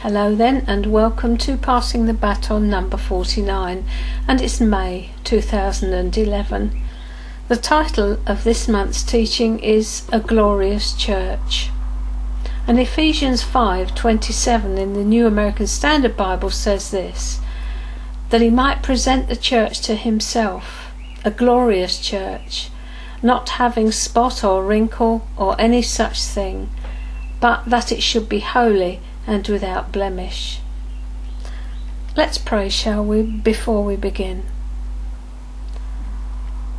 Hello then, and welcome to Passing the Baton number 49, and it's May 2011. The title of this month's teaching is A Glorious Church. And Ephesians 5:27 in the New American Standard Bible says this: that he might present the church to himself, a glorious church, not having spot or wrinkle or any such thing, but that it should be holy and without blemish. Let's pray, shall we, before we begin.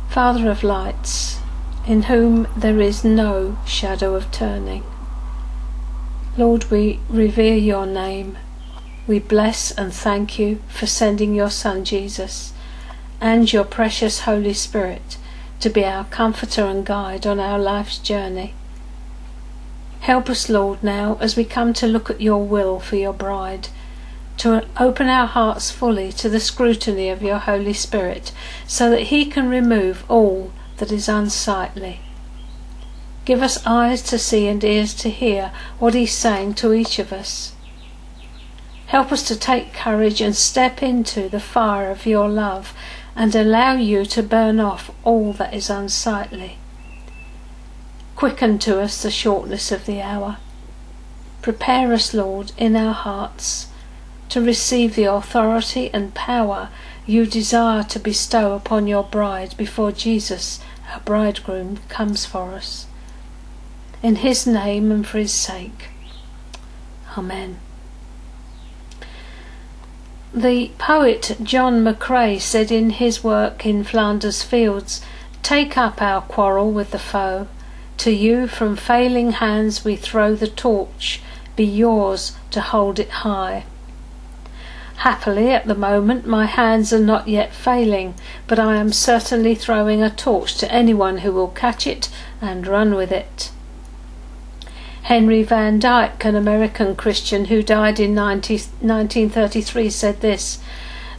Father of lights, in whom there is no shadow of turning. Lord, we revere your name. We bless and thank you for sending your Son Jesus and your precious Holy Spirit to be our comforter and guide on our life's journey. Help us, Lord, now as we come to look at your will for your bride, to open our hearts fully to the scrutiny of your Holy Spirit, so that he can remove all that is unsightly. Give us eyes to see and ears to hear what he's saying to each of us. Help us to take courage and step into the fire of your love and allow you to burn off all that is unsightly. Quicken to us the shortness of the hour. Prepare us, Lord, in our hearts to receive the authority and power you desire to bestow upon your bride before Jesus, our bridegroom, comes for us. In his name and for his sake. Amen. The poet John McCrae said in his work in Flanders Fields, Take up our quarrel with the foe. To you from failing hands we throw the torch, be yours to hold it high. Happily, at the moment, my hands are not yet failing, but I am certainly throwing a torch to anyone who will catch it and run with it. Henry Van Dyke, an American Christian who died in 90, 1933, said this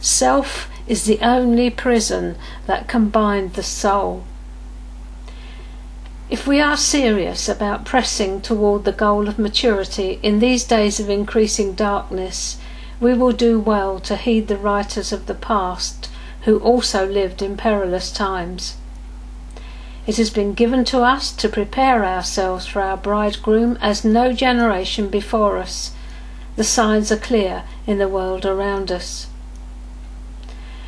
Self is the only prison that can bind the soul. If we are serious about pressing toward the goal of maturity in these days of increasing darkness, we will do well to heed the writers of the past who also lived in perilous times. It has been given to us to prepare ourselves for our bridegroom as no generation before us. The signs are clear in the world around us.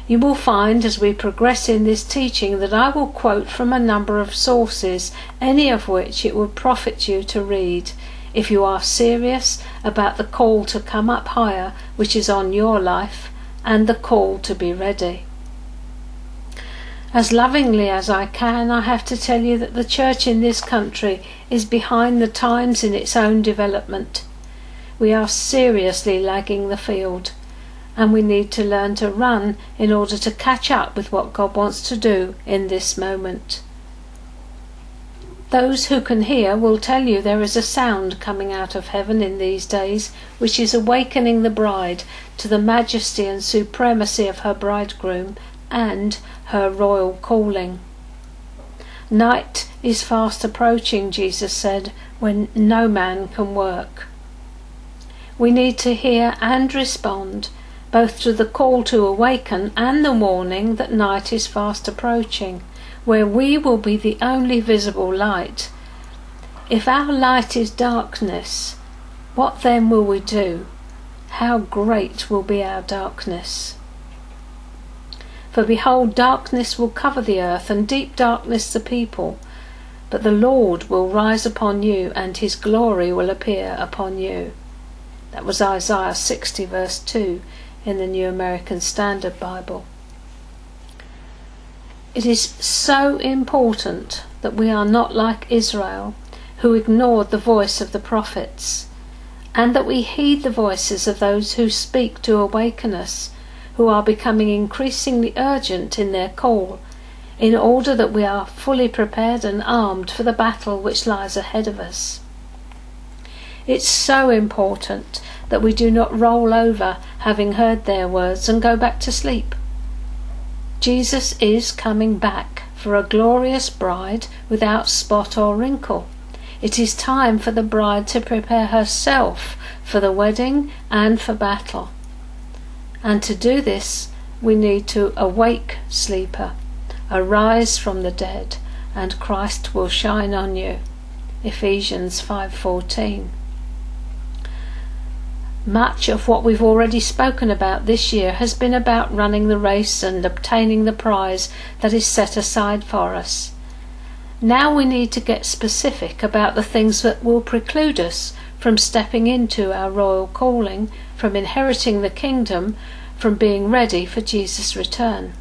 You will find as we progress in this teaching that I will quote from a number of sources, any of which it would profit you to read if you are serious about the call to come up higher which is on your life and the call to be ready. As lovingly as I can, I have to tell you that the church in this country is behind the times in its own development. We are seriously lagging the field, and we need to learn to run in order to catch up with what God wants to do in this moment. Those who can hear will tell you there is a sound coming out of heaven in these days which is awakening the bride to the majesty and supremacy of her bridegroom and her royal calling. Night is fast approaching, Jesus said, when no man can work. We need to hear and respond both to the call to awaken and the warning that night is fast approaching, where we will be the only visible light. If our light is darkness, what then will we do? How great will be our darkness? For behold, darkness will cover the earth, and deep darkness the people. But the Lord will rise upon you, and his glory will appear upon you. That was Isaiah 60, verse 2 in the New American Standard Bible. It is so important that we are not like Israel, who ignored the voice of the prophets, and that we heed the voices of those who speak to awaken us who are becoming increasingly urgent in their call, in order that we are fully prepared and armed for the battle which lies ahead of us. It's so important that we do not roll over having heard their words and go back to sleep. Jesus is coming back for a glorious bride without spot or wrinkle. It is time for the bride to prepare herself for the wedding and for battle. And to do this, we need to awake, sleeper, arise from the dead, and Christ will shine on you. Ephesians 5:14. Much of what we've already spoken about this year has been about running the race and obtaining the prize that is set aside for us. Now we need to get specific about the things that will preclude us from stepping into our royal calling, from inheriting the kingdom, from being ready for Jesus' return.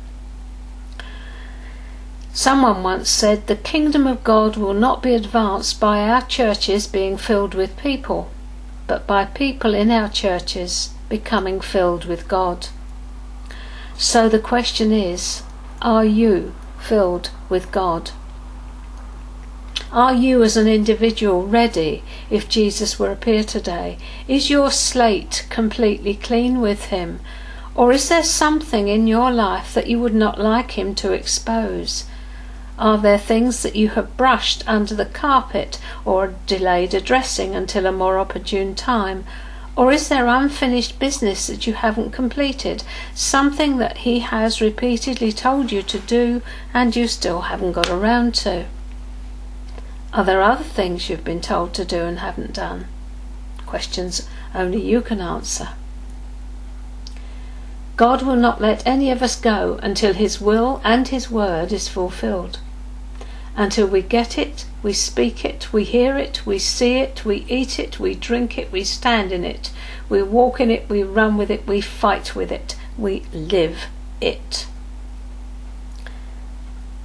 Someone once said, The kingdom of God will not be advanced by our churches being filled with people but by people in our churches becoming filled with God. So the question is are you filled with God? Are you as an individual ready if Jesus were to appear today? Is your slate completely clean with him? Or is there something in your life that you would not like him to expose? Are there things that you have brushed under the carpet or delayed addressing until a more opportune time? Or is there unfinished business that you haven't completed, something that he has repeatedly told you to do and you still haven't got around to? Are there other things you've been told to do and haven't done? Questions only you can answer. God will not let any of us go until His will and His word is fulfilled until we get it, we speak it, we hear it, we see it, we eat it, we drink it, we stand in it, we walk in it, we run with it, we fight with it, we live it.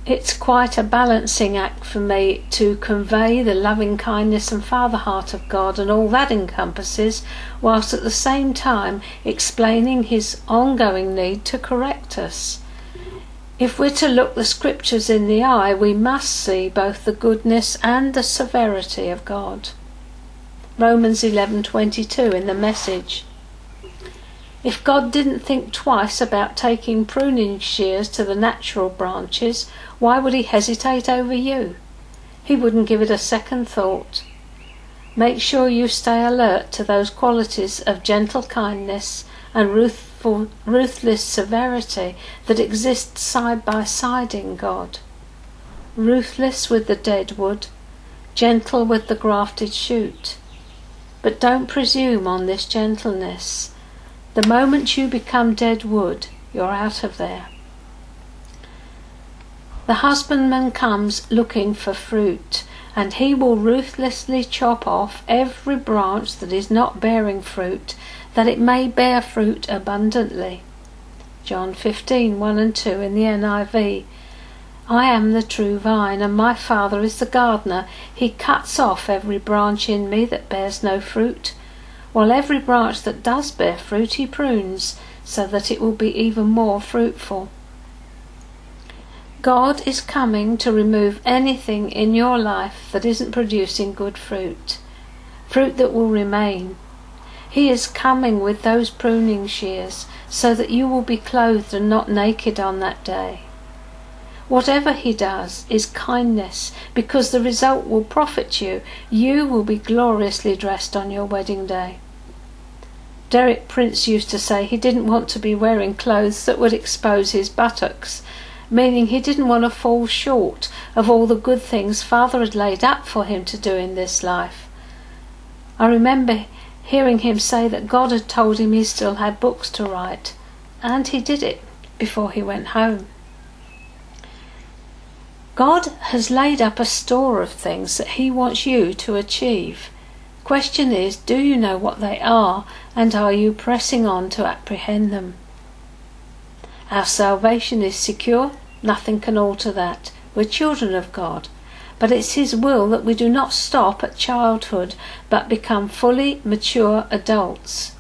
It's quite a balancing act for me to convey the loving kindness and father heart of God and all that encompasses, whilst at the same time explaining His ongoing need to correct us if we're to look the scriptures in the eye, we must see both the goodness and the severity of God. Romans 11:22 in the message. If God didn't think twice about taking pruning shears to the natural branches, why would he hesitate over you? He wouldn't give it a second thought. Make sure you stay alert to those qualities of gentle kindness and ruth ruthless severity that exist side by side in God. Ruthless with the dead wood, gentle with the grafted shoot. But don't presume on this gentleness. The moment you become dead wood, you're out of there. The husbandman comes looking for fruit, and he will ruthlessly chop off every branch that is not bearing fruit that it may bear fruit abundantly. John 15 1 and 2 in the NIV. I am the true vine, and my Father is the gardener. He cuts off every branch in me that bears no fruit, while every branch that does bear fruit he prunes, so that it will be even more fruitful. God is coming to remove anything in your life that isn't producing good fruit, fruit that will remain, he is coming with those pruning shears so that you will be clothed and not naked on that day. Whatever he does is kindness because the result will profit you. You will be gloriously dressed on your wedding day. Derek Prince used to say he didn't want to be wearing clothes that would expose his buttocks, meaning he didn't want to fall short of all the good things Father had laid up for him to do in this life. I remember hearing him say that God had told him he still had books to write, and he did it before he went home. God has laid up a store of things that he wants you to achieve. Question is, do you know what they are and are you pressing on to apprehend them? Our salvation is secure, nothing can alter that. We're children of God. But it's His will that we do not stop at childhood, but become fully mature adults.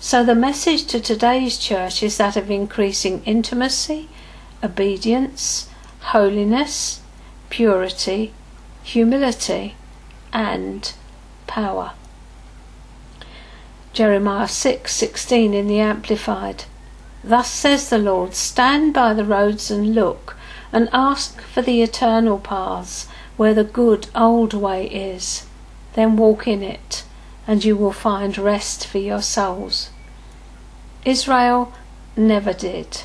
So the message to today's church is that of increasing intimacy, obedience, holiness, purity, humility, and power. Jeremiah 6:16 in the amplified Thus says the Lord stand by the roads and look and ask for the eternal paths, where the good old way is. Then walk in it, and you will find rest for your souls. Israel never did.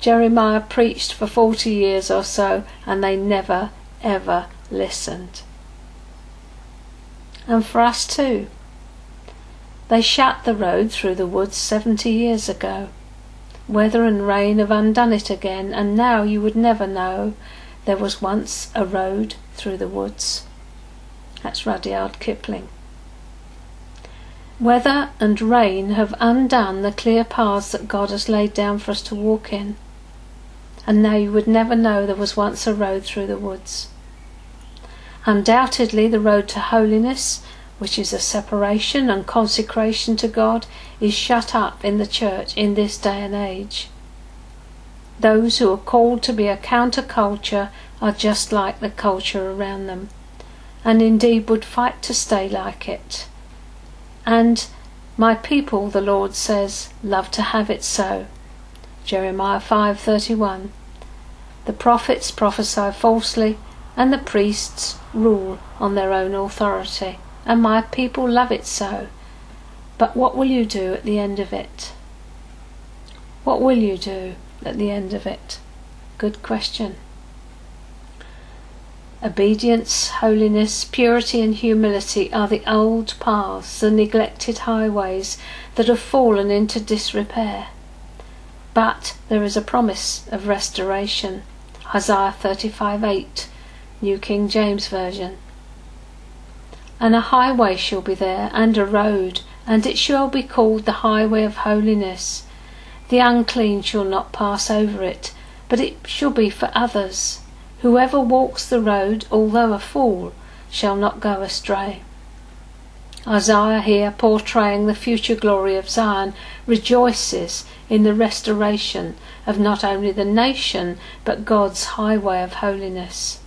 Jeremiah preached for 40 years or so, and they never, ever listened. And for us too. They shut the road through the woods 70 years ago. Weather and rain have undone it again, and now you would never know there was once a road through the woods. That's Rudyard Kipling. Weather and rain have undone the clear paths that God has laid down for us to walk in. And now you would never know there was once a road through the woods. Undoubtedly, the road to holiness which is a separation and consecration to God, is shut up in the church in this day and age. Those who are called to be a counterculture are just like the culture around them, and indeed would fight to stay like it. And my people, the Lord says, love to have it so. Jeremiah 5:31. The prophets prophesy falsely, and the priests rule on their own authority and my people love it so. But what will you do at the end of it? What will you do at the end of it? Good question. Obedience, holiness, purity, and humility are the old paths, the neglected highways that have fallen into disrepair. But there is a promise of restoration. Isaiah 35 8, New King James Version and a highway shall be there, and a road, and it shall be called the highway of holiness. The unclean shall not pass over it, but it shall be for others. Whoever walks the road, although a fool, shall not go astray. Isaiah here, portraying the future glory of Zion, rejoices in the restoration of not only the nation, but God's highway of holiness.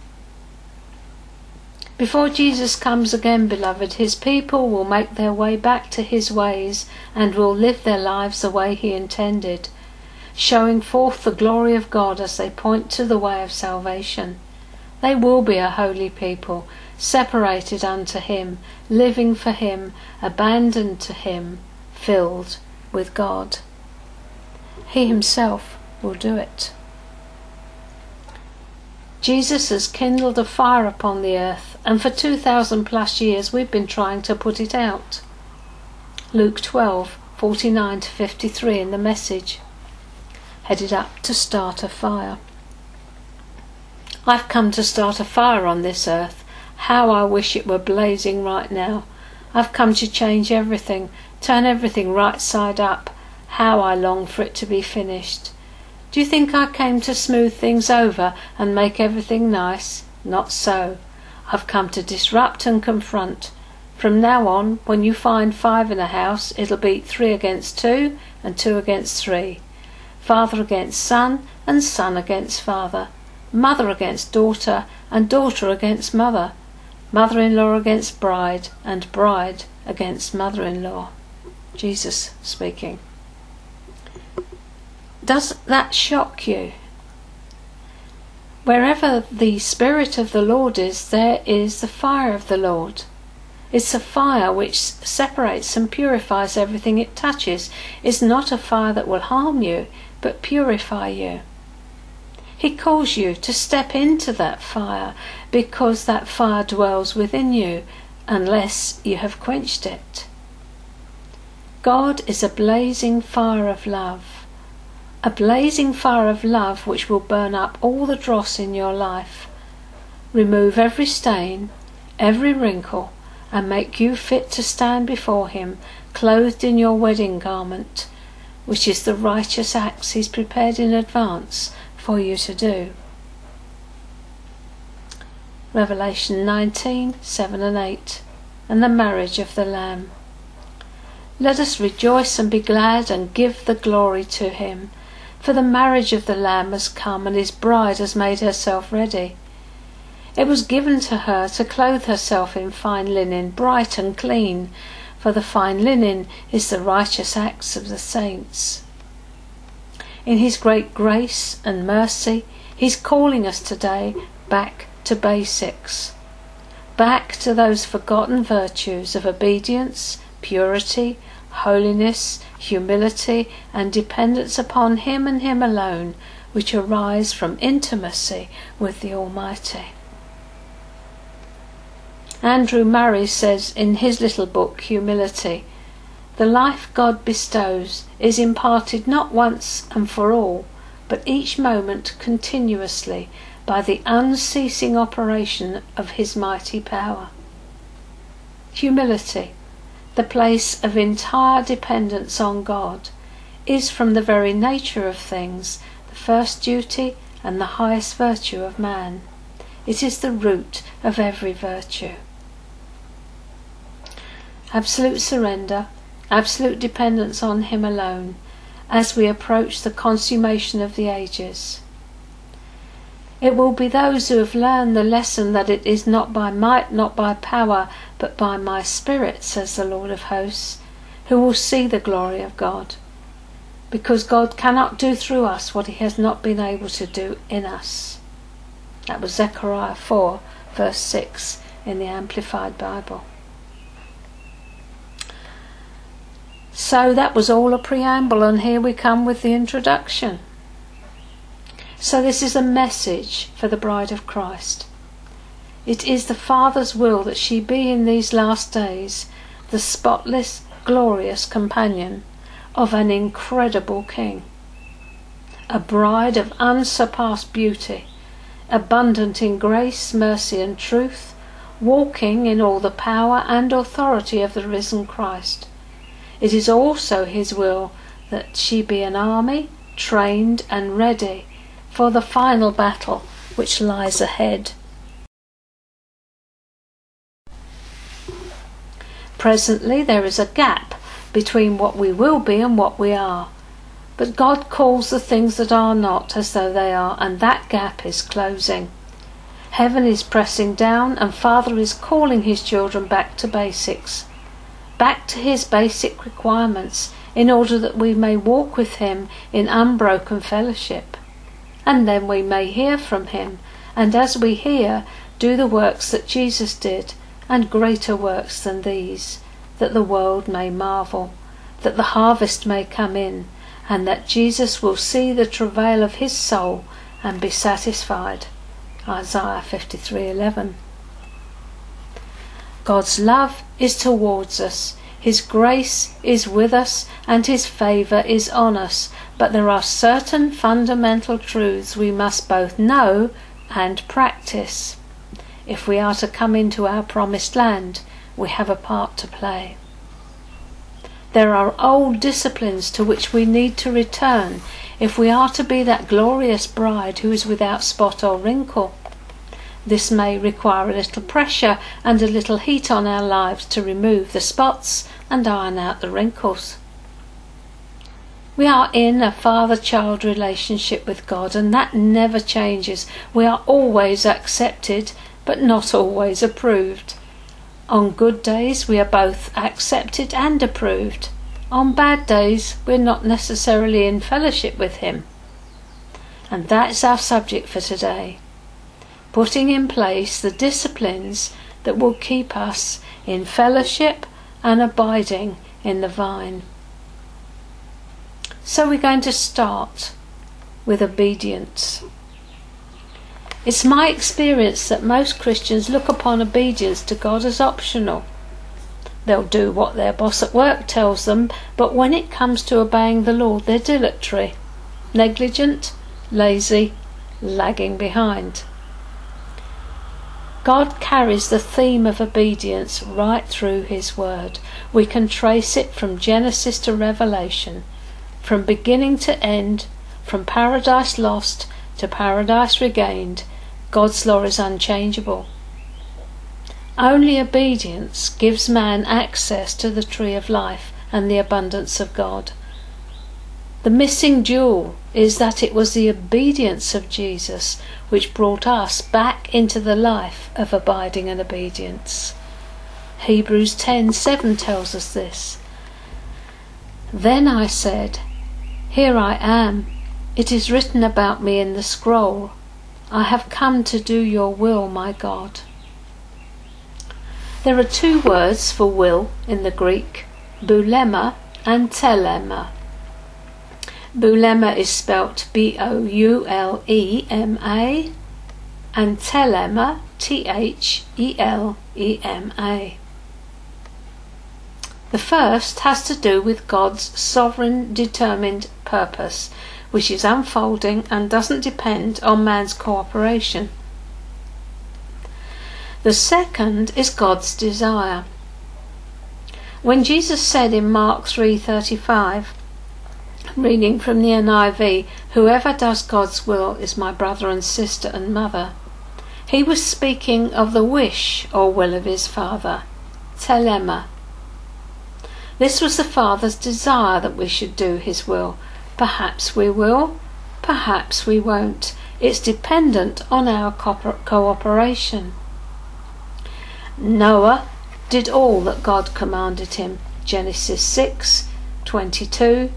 Before Jesus comes again, beloved, his people will make their way back to his ways and will live their lives the way he intended, showing forth the glory of God as they point to the way of salvation. They will be a holy people, separated unto him, living for him, abandoned to him, filled with God. He himself will do it. Jesus has kindled a fire upon the earth, and for 2,000 plus years we've been trying to put it out. Luke 12, 49 to 53 in the message. Headed up to start a fire. I've come to start a fire on this earth. How I wish it were blazing right now. I've come to change everything, turn everything right side up. How I long for it to be finished. Do you think I came to smooth things over and make everything nice? Not so. I've come to disrupt and confront. From now on, when you find five in a house, it'll be three against two and two against three. Father against son and son against father. Mother against daughter and daughter against mother. Mother in law against bride and bride against mother in law. Jesus speaking. Does that shock you? Wherever the Spirit of the Lord is, there is the fire of the Lord. It's a fire which separates and purifies everything it touches. It's not a fire that will harm you, but purify you. He calls you to step into that fire because that fire dwells within you unless you have quenched it. God is a blazing fire of love a blazing fire of love which will burn up all the dross in your life, remove every stain, every wrinkle, and make you fit to stand before Him, clothed in your wedding garment, which is the righteous acts He's prepared in advance for you to do. Revelation 19 7 and 8, and the marriage of the Lamb. Let us rejoice and be glad and give the glory to Him for the marriage of the Lamb has come, and his bride has made herself ready. It was given to her to clothe herself in fine linen, bright and clean, for the fine linen is the righteous acts of the saints. In his great grace and mercy, he's calling us today back to basics, back to those forgotten virtues of obedience, purity, holiness, humility, and dependence upon Him and Him alone, which arise from intimacy with the Almighty. Andrew Murray says in his little book, Humility, the life God bestows is imparted not once and for all, but each moment continuously by the unceasing operation of His mighty power. Humility, the place of entire dependence on God, is from the very nature of things the first duty and the highest virtue of man. It is the root of every virtue. Absolute surrender, absolute dependence on Him alone as we approach the consummation of the ages. It will be those who have learned the lesson that it is not by might, not by power, but by my Spirit, says the Lord of hosts, who will see the glory of God. Because God cannot do through us what he has not been able to do in us. That was Zechariah 4, verse 6 in the Amplified Bible. So that was all a preamble, and here we come with the introduction. So, this is a message for the bride of Christ. It is the Father's will that she be in these last days the spotless, glorious companion of an incredible King. A bride of unsurpassed beauty, abundant in grace, mercy, and truth, walking in all the power and authority of the risen Christ. It is also His will that she be an army, trained and ready for the final battle which lies ahead. Presently, there is a gap between what we will be and what we are. But God calls the things that are not as though they are, and that gap is closing. Heaven is pressing down, and Father is calling his children back to basics, back to his basic requirements, in order that we may walk with him in unbroken fellowship and then we may hear from him, and as we hear, do the works that Jesus did, and greater works than these, that the world may marvel, that the harvest may come in, and that Jesus will see the travail of his soul and be satisfied. Isaiah 53:11. God's love is towards us. His grace is with us and his favor is on us, but there are certain fundamental truths we must both know and practice. If we are to come into our promised land, we have a part to play. There are old disciplines to which we need to return if we are to be that glorious bride who is without spot or wrinkle. This may require a little pressure and a little heat on our lives to remove the spots and iron out the wrinkles. We are in a father child relationship with God, and that never changes. We are always accepted, but not always approved. On good days, we are both accepted and approved. On bad days, we're not necessarily in fellowship with Him. And that's our subject for today. Putting in place the disciplines that will keep us in fellowship and abiding in the vine. So we're going to start with obedience. It's my experience that most Christians look upon obedience to God as optional. They'll do what their boss at work tells them, but when it comes to obeying the Lord, they're dilatory, negligent, lazy, lagging behind. God carries the theme of obedience right through His Word. We can trace it from Genesis to Revelation from beginning to end, from paradise lost to paradise regained, God's law is unchangeable. Only obedience gives man access to the tree of life and the abundance of God. The missing jewel is that it was the obedience of Jesus which brought us back into the life of abiding and obedience. Hebrews 10:7 tells us this. Then I said, here I am. It is written about me in the scroll. I have come to do your will, my God. There are two words for will in the Greek, boulema and thelema. Boulema is spelt B O U L E M A and thelema T H E L E M A. The first has to do with God's sovereign determined purpose, which is unfolding and doesn't depend on man's cooperation. The second is God's desire. When Jesus said in Mark 3:35, reading from the NIV, whoever does God's will is my brother and sister and mother. He was speaking of the wish or will of his father, thelema. This was the father's desire that we should do his will. Perhaps we will, perhaps we won't. It's dependent on our cooperation. Noah did all that God commanded him. Genesis 6, 22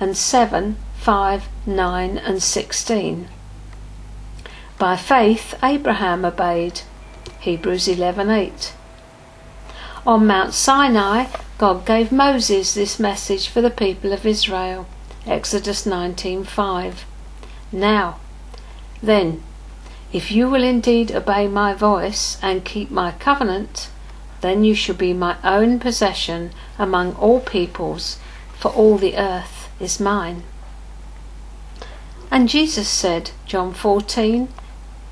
and 7, 5, 9 and 16. By faith Abraham obeyed. Hebrews 11:8. On Mount Sinai, God gave Moses this message for the people of Israel. Exodus 19:5. Now, then, if you will indeed obey my voice and keep my covenant, then you shall be my own possession among all peoples, for all the earth is mine. And Jesus said, John 14,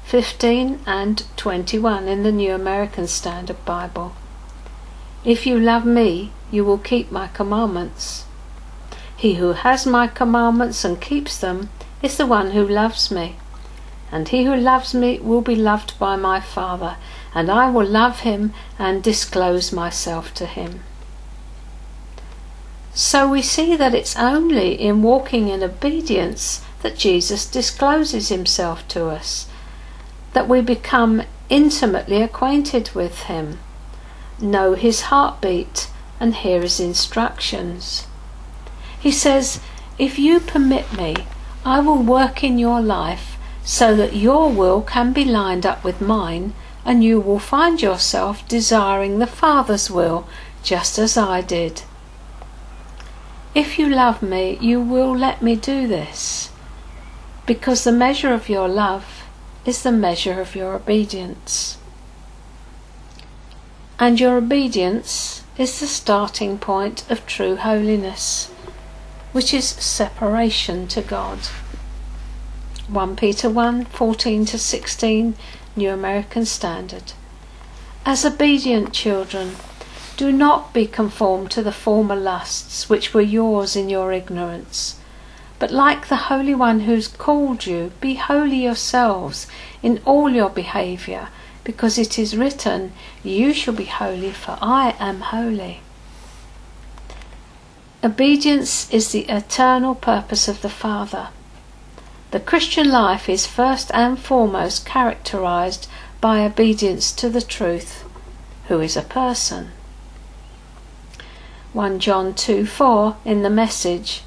15 and 21 in the New American Standard Bible. If you love me, you will keep my commandments. He who has my commandments and keeps them is the one who loves me. And he who loves me will be loved by my Father, and I will love him and disclose myself to him. So we see that it's only in walking in obedience that Jesus discloses himself to us that we become intimately acquainted with him, know his heartbeat, and hear his instructions. He says, If you permit me, I will work in your life so that your will can be lined up with mine, and you will find yourself desiring the Father's will just as I did. If you love me, you will let me do this, because the measure of your love is the measure of your obedience. And your obedience is the starting point of true holiness, which is separation to God. 1 Peter 1 14 to 16, New American Standard. As obedient children, do not be conformed to the former lusts which were yours in your ignorance but like the Holy One who's called you, be holy yourselves in all your behaviour, because it is written, You shall be holy, for I am holy. Obedience is the eternal purpose of the Father. The Christian life is first and foremost characterized by obedience to the truth, who is a person. 1 John 2 4 in the message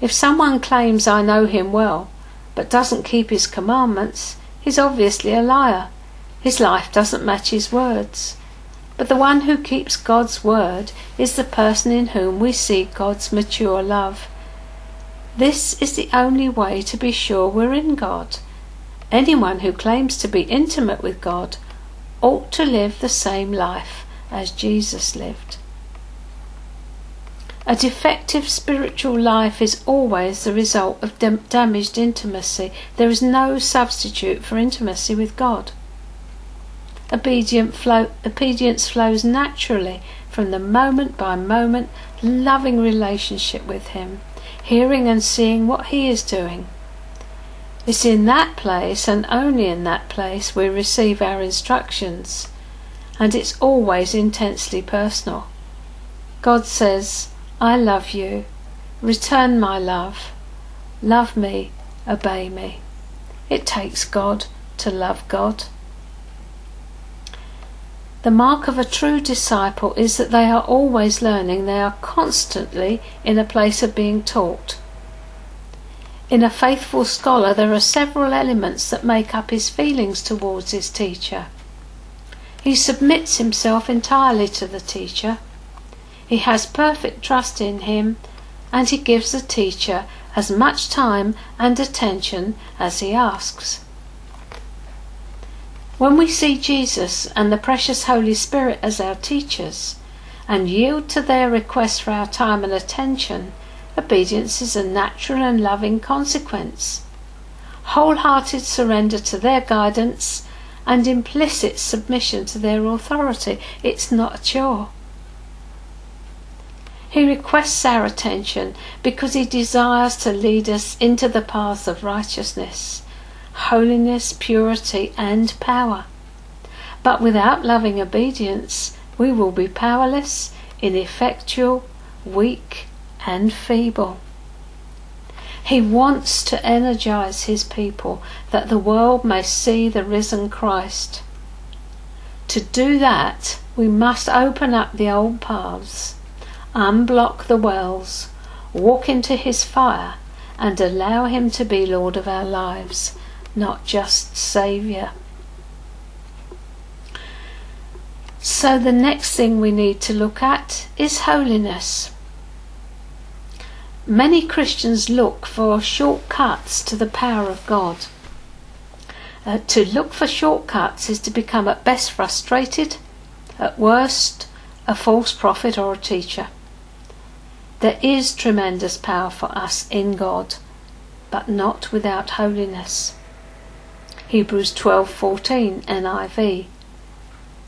if someone claims I know him well, but doesn't keep his commandments, he's obviously a liar. His life doesn't match his words. But the one who keeps God's word is the person in whom we see God's mature love. This is the only way to be sure we're in God. Anyone who claims to be intimate with God ought to live the same life as Jesus lived. A defective spiritual life is always the result of dam- damaged intimacy. There is no substitute for intimacy with God. Obedient flow, obedience flows naturally from the moment by moment loving relationship with Him, hearing and seeing what He is doing. It's in that place and only in that place we receive our instructions, and it's always intensely personal. God says, I love you. Return my love. Love me, obey me. It takes God to love God. The mark of a true disciple is that they are always learning, they are constantly in a place of being taught. In a faithful scholar, there are several elements that make up his feelings towards his teacher. He submits himself entirely to the teacher. He has perfect trust in him, and he gives the teacher as much time and attention as he asks. When we see Jesus and the precious Holy Spirit as our teachers and yield to their request for our time and attention, obedience is a natural and loving consequence. Wholehearted surrender to their guidance and implicit submission to their authority. It's not a chore. He requests our attention because he desires to lead us into the paths of righteousness, holiness, purity, and power. But without loving obedience, we will be powerless, ineffectual, weak, and feeble. He wants to energize his people that the world may see the risen Christ. To do that, we must open up the old paths unblock the wells, walk into his fire, and allow him to be Lord of our lives, not just Saviour. So, the next thing we need to look at is holiness. Many Christians look for shortcuts to the power of God. Uh, to look for shortcuts is to become at best frustrated, at worst a false prophet or a teacher. There is tremendous power for us in God, but not without holiness. Hebrews 12:14 NIV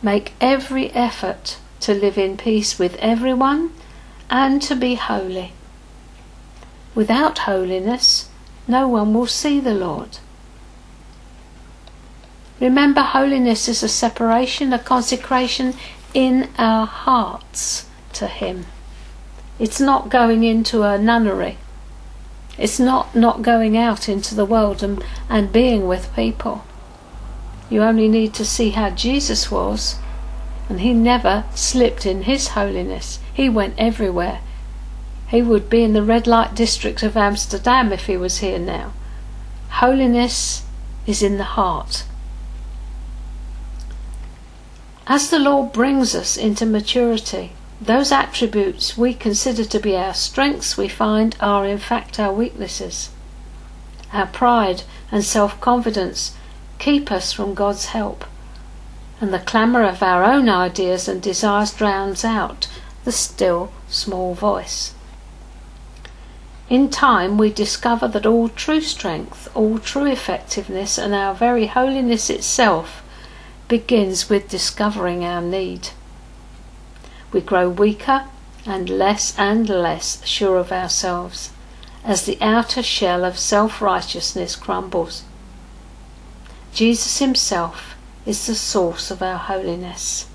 Make every effort to live in peace with everyone and to be holy. Without holiness, no one will see the Lord. Remember, holiness is a separation, a consecration in our hearts to Him. It's not going into a nunnery. It's not not going out into the world and, and being with people. You only need to see how Jesus was, and he never slipped in his holiness. He went everywhere. He would be in the red light district of Amsterdam if he was here now. Holiness is in the heart. As the Lord brings us into maturity, those attributes we consider to be our strengths, we find, are in fact our weaknesses. Our pride and self confidence keep us from God's help, and the clamour of our own ideas and desires drowns out the still small voice. In time, we discover that all true strength, all true effectiveness, and our very holiness itself begins with discovering our need. We grow weaker and less and less sure of ourselves as the outer shell of self righteousness crumbles. Jesus Himself is the source of our holiness.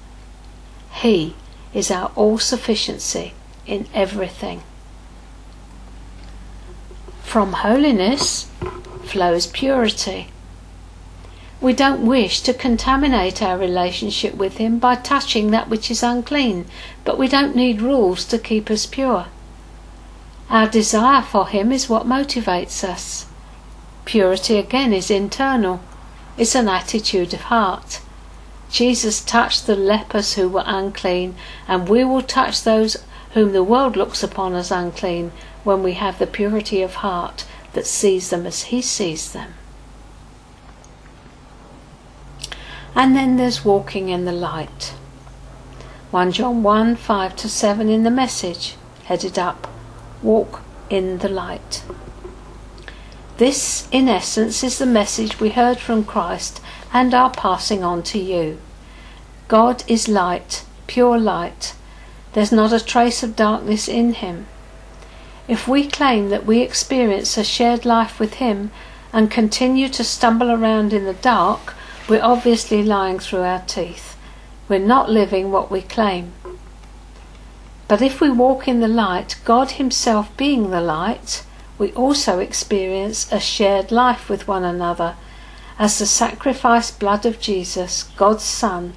He is our all sufficiency in everything. From holiness flows purity. We don't wish to contaminate our relationship with Him by touching that which is unclean, but we don't need rules to keep us pure. Our desire for Him is what motivates us. Purity again is internal, it's an attitude of heart. Jesus touched the lepers who were unclean, and we will touch those whom the world looks upon as unclean when we have the purity of heart that sees them as He sees them. And then there's walking in the light. 1 John 1 5 to 7 in the message, headed up Walk in the Light. This, in essence, is the message we heard from Christ and are passing on to you. God is light, pure light. There's not a trace of darkness in him. If we claim that we experience a shared life with him and continue to stumble around in the dark, we're obviously lying through our teeth. We're not living what we claim. But if we walk in the light, God Himself being the light, we also experience a shared life with one another as the sacrificed blood of Jesus, God's Son,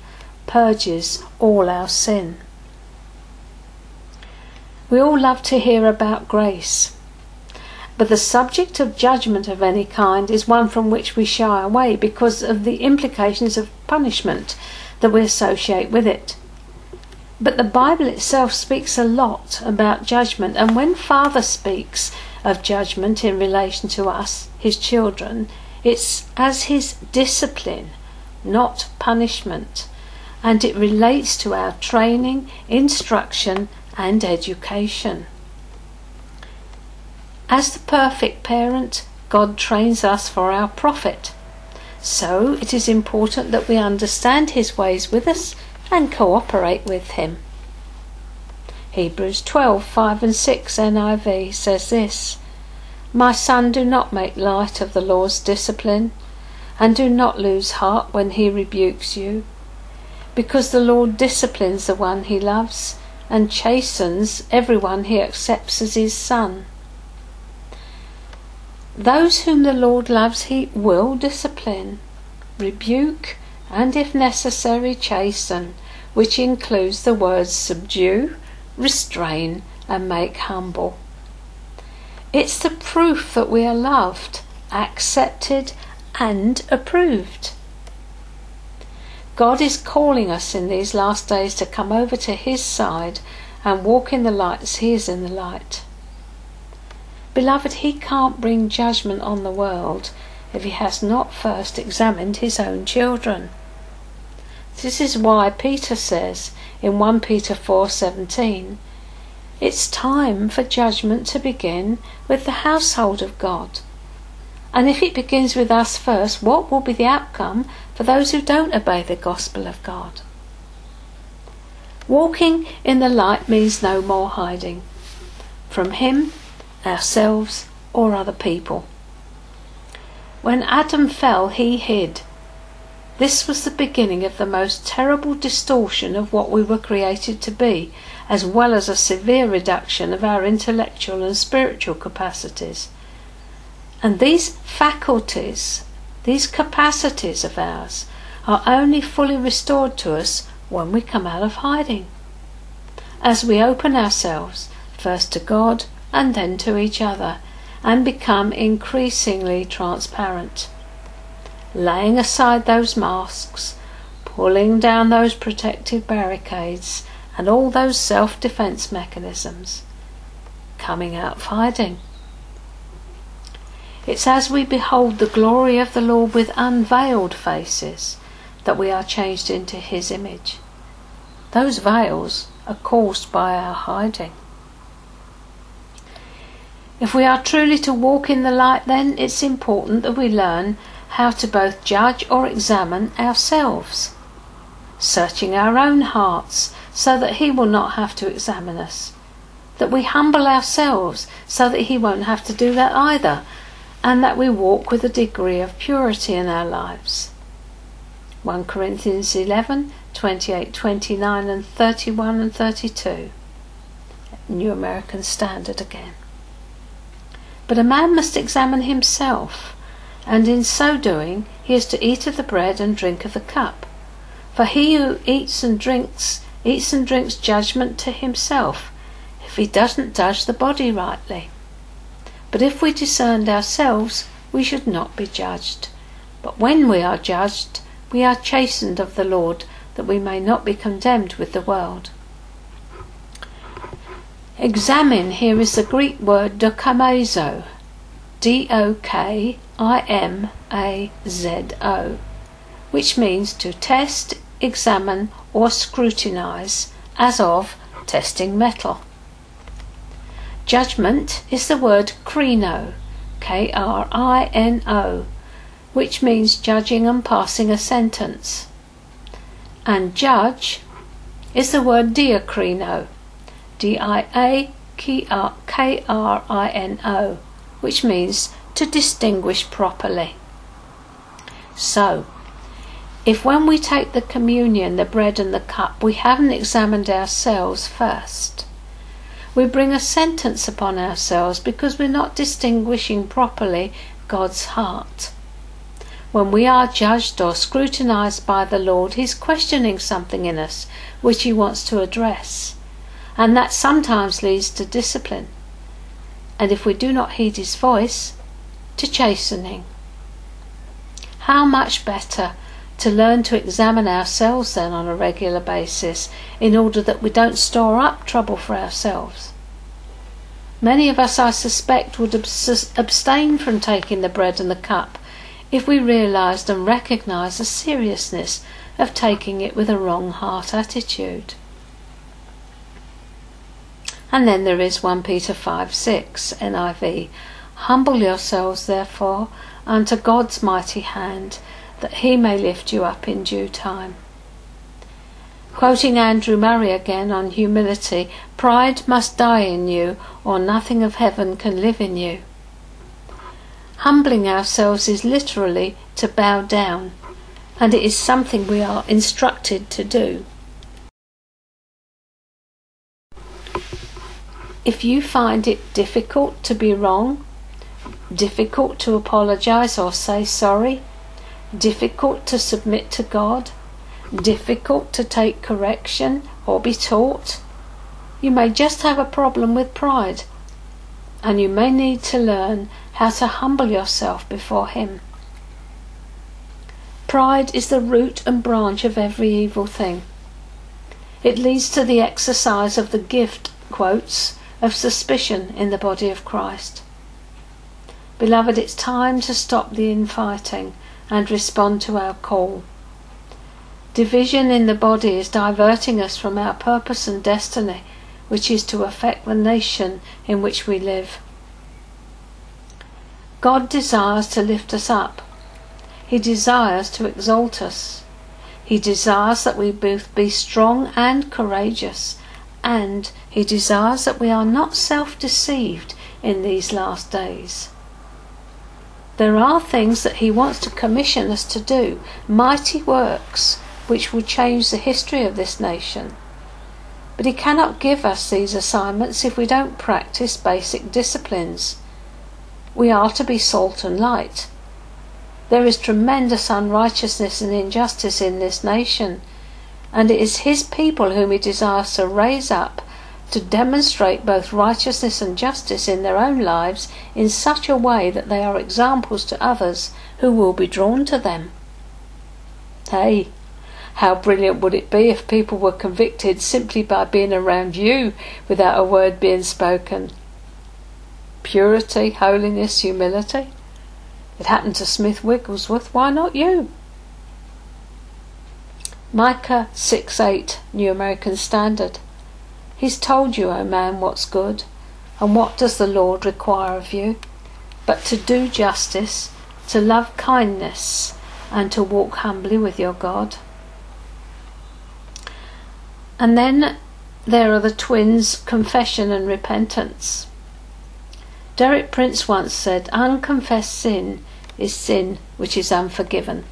purges all our sin. We all love to hear about grace. But the subject of judgment of any kind is one from which we shy away because of the implications of punishment that we associate with it. But the Bible itself speaks a lot about judgment, and when Father speaks of judgment in relation to us, his children, it's as his discipline, not punishment, and it relates to our training, instruction, and education. As the perfect parent, God trains us for our profit. So it is important that we understand His ways with us and cooperate with Him. Hebrews 12 5 and 6 NIV says this My son, do not make light of the Lord's discipline, and do not lose heart when He rebukes you, because the Lord disciplines the one He loves and chastens everyone He accepts as His son. Those whom the Lord loves, he will discipline, rebuke, and if necessary, chasten, which includes the words subdue, restrain, and make humble. It's the proof that we are loved, accepted, and approved. God is calling us in these last days to come over to His side and walk in the light as He is in the light. Beloved, he can't bring judgment on the world if he has not first examined his own children. This is why Peter says in 1 Peter 4:17, it's time for judgment to begin with the household of God. And if it begins with us first, what will be the outcome for those who don't obey the gospel of God? Walking in the light means no more hiding. From him ourselves, or other people. When Adam fell, he hid. This was the beginning of the most terrible distortion of what we were created to be, as well as a severe reduction of our intellectual and spiritual capacities. And these faculties, these capacities of ours, are only fully restored to us when we come out of hiding. As we open ourselves, first to God and then to each other, and become increasingly transparent. Laying aside those masks, pulling down those protective barricades, and all those self defense mechanisms, coming out fighting. It's as we behold the glory of the Lord with unveiled faces that we are changed into His image. Those veils are caused by our hiding. If we are truly to walk in the light, then it's important that we learn how to both judge or examine ourselves, searching our own hearts so that He will not have to examine us, that we humble ourselves so that He won't have to do that either, and that we walk with a degree of purity in our lives. 1 Corinthians 11 28, 29, and 31 and 32. New American Standard again. But a man must examine himself, and in so doing he is to eat of the bread and drink of the cup. For he who eats and drinks eats and drinks judgment to himself, if he doesn't judge the body rightly. But if we discerned ourselves, we should not be judged. But when we are judged, we are chastened of the Lord, that we may not be condemned with the world. Examine here is the Greek word dokimazo, D O K I M A Z O, which means to test, examine, or scrutinize, as of testing metal. Judgment is the word krino, K R I N O, which means judging and passing a sentence. And judge is the word diakrino, D I A K R I N O, which means to distinguish properly. So, if when we take the communion, the bread and the cup, we haven't examined ourselves first, we bring a sentence upon ourselves because we're not distinguishing properly God's heart. When we are judged or scrutinized by the Lord, He's questioning something in us which He wants to address and that sometimes leads to discipline. and if we do not heed his voice, to chastening. How much better to learn to examine ourselves then on a regular basis in order that we don't store up trouble for ourselves. Many of us, I suspect, would abstain from taking the bread and the cup if we realised and recognised the seriousness of taking it with a wrong heart attitude. And then there is 1 Peter 5 6 NIV. Humble yourselves, therefore, unto God's mighty hand, that he may lift you up in due time. Quoting Andrew Murray again on humility, pride must die in you, or nothing of heaven can live in you. Humbling ourselves is literally to bow down, and it is something we are instructed to do. If you find it difficult to be wrong, difficult to apologize or say sorry, difficult to submit to God, difficult to take correction or be taught, you may just have a problem with pride and you may need to learn how to humble yourself before Him. Pride is the root and branch of every evil thing. It leads to the exercise of the gift, quotes, of suspicion in the body of Christ. Beloved, it's time to stop the infighting and respond to our call. Division in the body is diverting us from our purpose and destiny, which is to affect the nation in which we live. God desires to lift us up. He desires to exalt us. He desires that we both be strong and courageous and he desires that we are not self deceived in these last days. There are things that he wants to commission us to do, mighty works which will change the history of this nation. But he cannot give us these assignments if we don't practice basic disciplines. We are to be salt and light. There is tremendous unrighteousness and injustice in this nation and it is his people whom he desires to raise up to demonstrate both righteousness and justice in their own lives in such a way that they are examples to others who will be drawn to them. Hey, how brilliant would it be if people were convicted simply by being around you without a word being spoken? Purity, holiness, humility. It happened to Smith Wigglesworth, why not you? Micah 6 8, New American Standard. He's told you, O man, what's good, and what does the Lord require of you? But to do justice, to love kindness, and to walk humbly with your God. And then there are the twins, confession and repentance. Derek Prince once said, Unconfessed sin is sin which is unforgiven.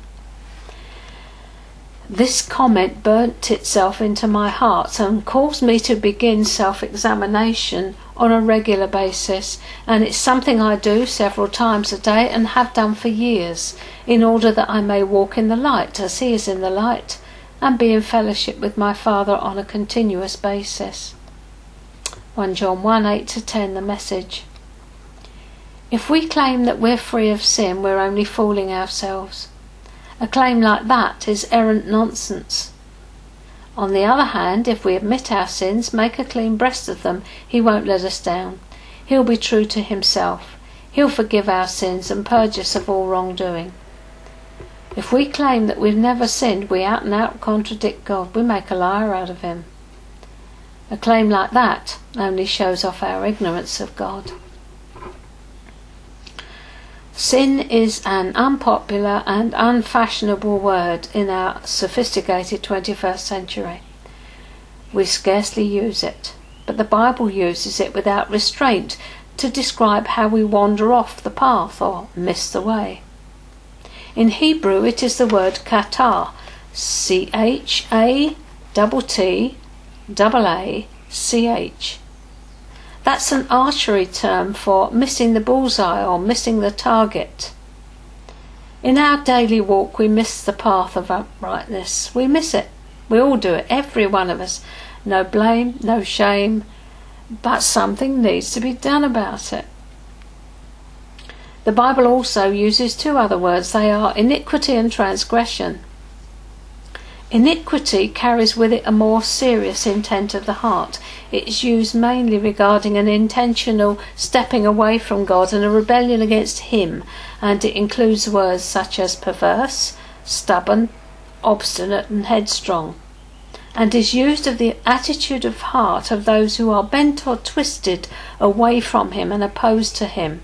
This comment burnt itself into my heart and caused me to begin self examination on a regular basis, and it's something I do several times a day and have done for years in order that I may walk in the light as He is in the light and be in fellowship with my Father on a continuous basis. 1 John 1 8 to 10, the message. If we claim that we're free of sin, we're only fooling ourselves. A claim like that is errant nonsense. On the other hand, if we admit our sins, make a clean breast of them, He won't let us down. He'll be true to Himself. He'll forgive our sins and purge us of all wrongdoing. If we claim that we've never sinned, we out and out contradict God. We make a liar out of Him. A claim like that only shows off our ignorance of God. Sin is an unpopular and unfashionable word in our sophisticated 21st century. We scarcely use it, but the Bible uses it without restraint to describe how we wander off the path or miss the way. In Hebrew, it is the word khatar, C H A T T A A C H. That's an archery term for missing the bullseye or missing the target. In our daily walk, we miss the path of uprightness. We miss it. We all do it, every one of us. No blame, no shame, but something needs to be done about it. The Bible also uses two other words. They are iniquity and transgression. Iniquity carries with it a more serious intent of the heart. It's used mainly regarding an intentional stepping away from God and a rebellion against Him, and it includes words such as perverse, stubborn, obstinate, and headstrong, and is used of the attitude of heart of those who are bent or twisted away from Him and opposed to Him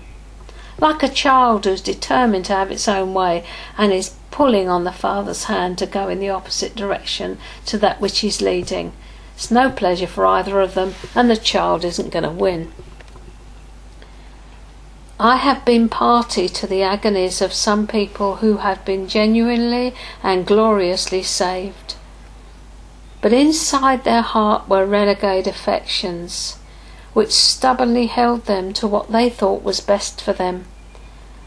like a child who's determined to have its own way and is pulling on the father's hand to go in the opposite direction to that which he's leading. It's no pleasure for either of them, and the child isn't going to win. I have been party to the agonies of some people who have been genuinely and gloriously saved. But inside their heart were renegade affections which stubbornly held them to what they thought was best for them,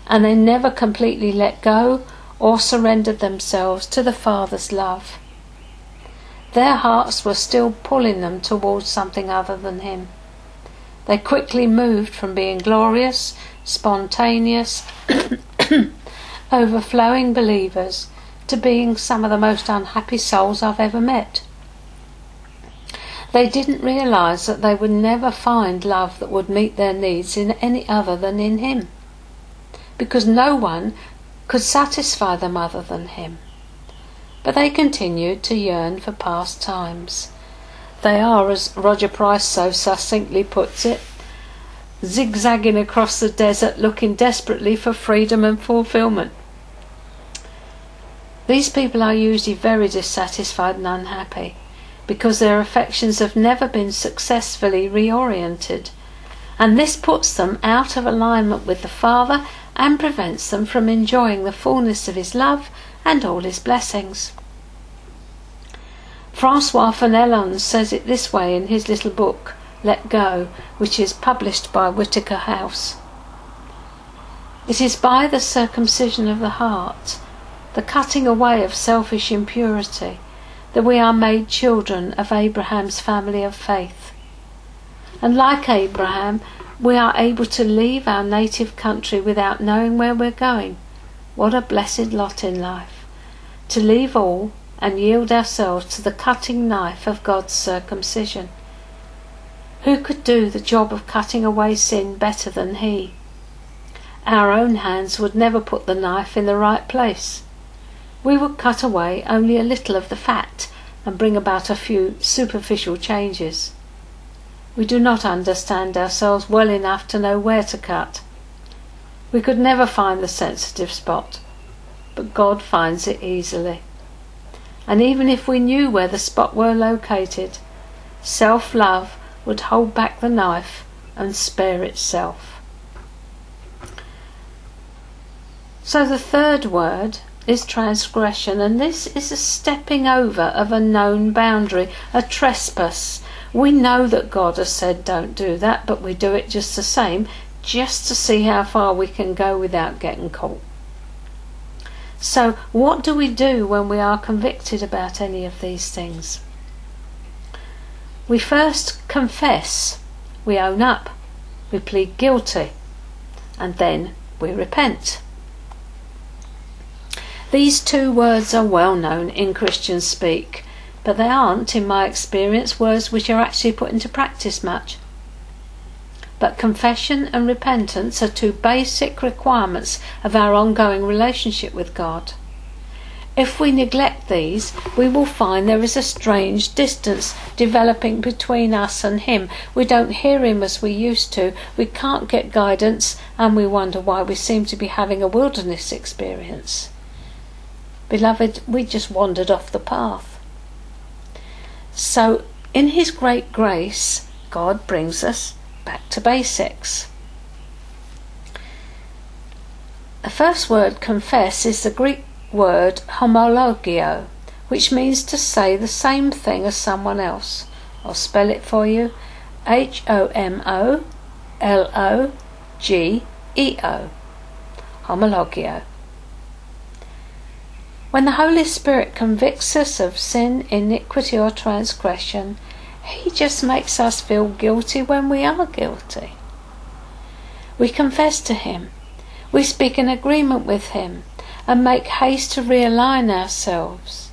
and they never completely let go or surrendered themselves to the Father's love. Their hearts were still pulling them towards something other than Him. They quickly moved from being glorious, spontaneous, overflowing believers to being some of the most unhappy souls I've ever met. They didn't realize that they would never find love that would meet their needs in any other than in Him. Because no one could satisfy them other than Him. But they continued to yearn for past times. They are, as Roger Price so succinctly puts it, zigzagging across the desert looking desperately for freedom and fulfillment. These people are usually very dissatisfied and unhappy because their affections have never been successfully reoriented, and this puts them out of alignment with the Father and prevents them from enjoying the fullness of His love and all His blessings. Francois Fenelon says it this way in his little book, Let Go, which is published by Whitaker House. It is by the circumcision of the heart, the cutting away of selfish impurity, that we are made children of Abraham's family of faith. And like Abraham, we are able to leave our native country without knowing where we're going. What a blessed lot in life! To leave all and yield ourselves to the cutting knife of God's circumcision. Who could do the job of cutting away sin better than He? Our own hands would never put the knife in the right place. We would cut away only a little of the fat and bring about a few superficial changes. We do not understand ourselves well enough to know where to cut. We could never find the sensitive spot, but God finds it easily. And even if we knew where the spot were located, self love would hold back the knife and spare itself. So the third word is transgression, and this is a stepping over of a known boundary, a trespass, we know that God has said don't do that, but we do it just the same, just to see how far we can go without getting caught. So, what do we do when we are convicted about any of these things? We first confess, we own up, we plead guilty, and then we repent. These two words are well known in Christian speak but they aren't, in my experience, words which are actually put into practice much. But confession and repentance are two basic requirements of our ongoing relationship with God. If we neglect these, we will find there is a strange distance developing between us and Him. We don't hear Him as we used to, we can't get guidance, and we wonder why we seem to be having a wilderness experience. Beloved, we just wandered off the path. So, in His great grace, God brings us back to basics. The first word, confess, is the Greek word homologeo, which means to say the same thing as someone else. I'll spell it for you H O M O L O G E O. Homologeo. When the Holy Spirit convicts us of sin, iniquity, or transgression, He just makes us feel guilty when we are guilty. We confess to Him. We speak in agreement with Him and make haste to realign ourselves.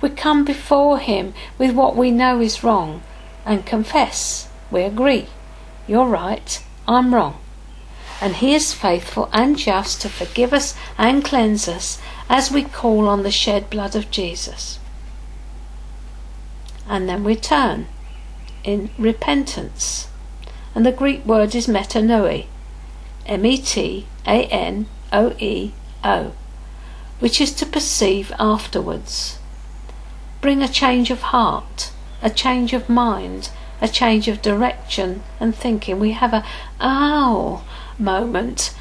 We come before Him with what we know is wrong and confess. We agree. You're right, I'm wrong. And He is faithful and just to forgive us and cleanse us as we call on the shed blood of Jesus. And then we turn in repentance. And the Greek word is metanoe, M E T A N O E O, which is to perceive afterwards. Bring a change of heart, a change of mind, a change of direction and thinking. We have a ow moment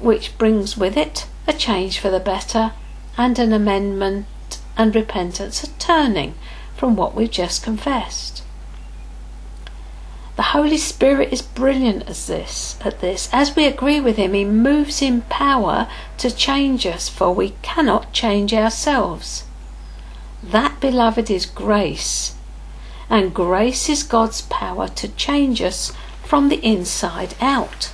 which brings with it a change for the better and an amendment and repentance, a turning from what we've just confessed. The Holy Spirit is brilliant as this at this. As we agree with him, he moves in power to change us, for we cannot change ourselves. That, beloved, is grace. And grace is God's power to change us from the inside out.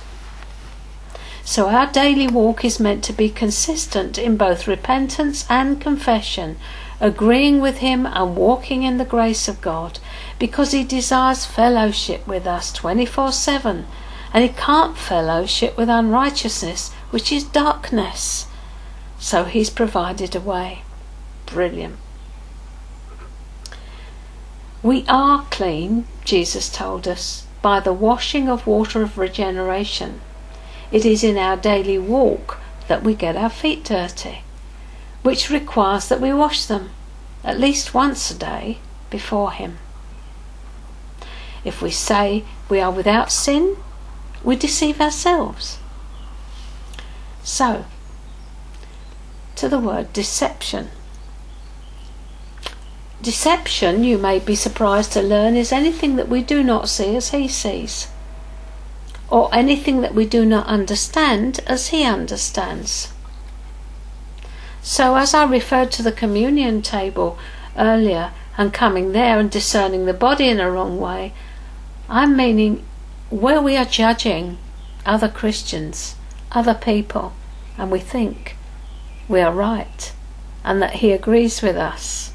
So our daily walk is meant to be consistent in both repentance and confession, agreeing with Him and walking in the grace of God, because He desires fellowship with us 24 7, and He can't fellowship with unrighteousness, which is darkness. So He's provided a way. Brilliant. We are clean, Jesus told us, by the washing of water of regeneration. It is in our daily walk that we get our feet dirty, which requires that we wash them at least once a day before Him. If we say we are without sin, we deceive ourselves. So, to the word deception. Deception, you may be surprised to learn, is anything that we do not see as he sees, or anything that we do not understand as he understands. So, as I referred to the communion table earlier and coming there and discerning the body in a wrong way, I'm meaning where we are judging other Christians, other people, and we think we are right and that he agrees with us.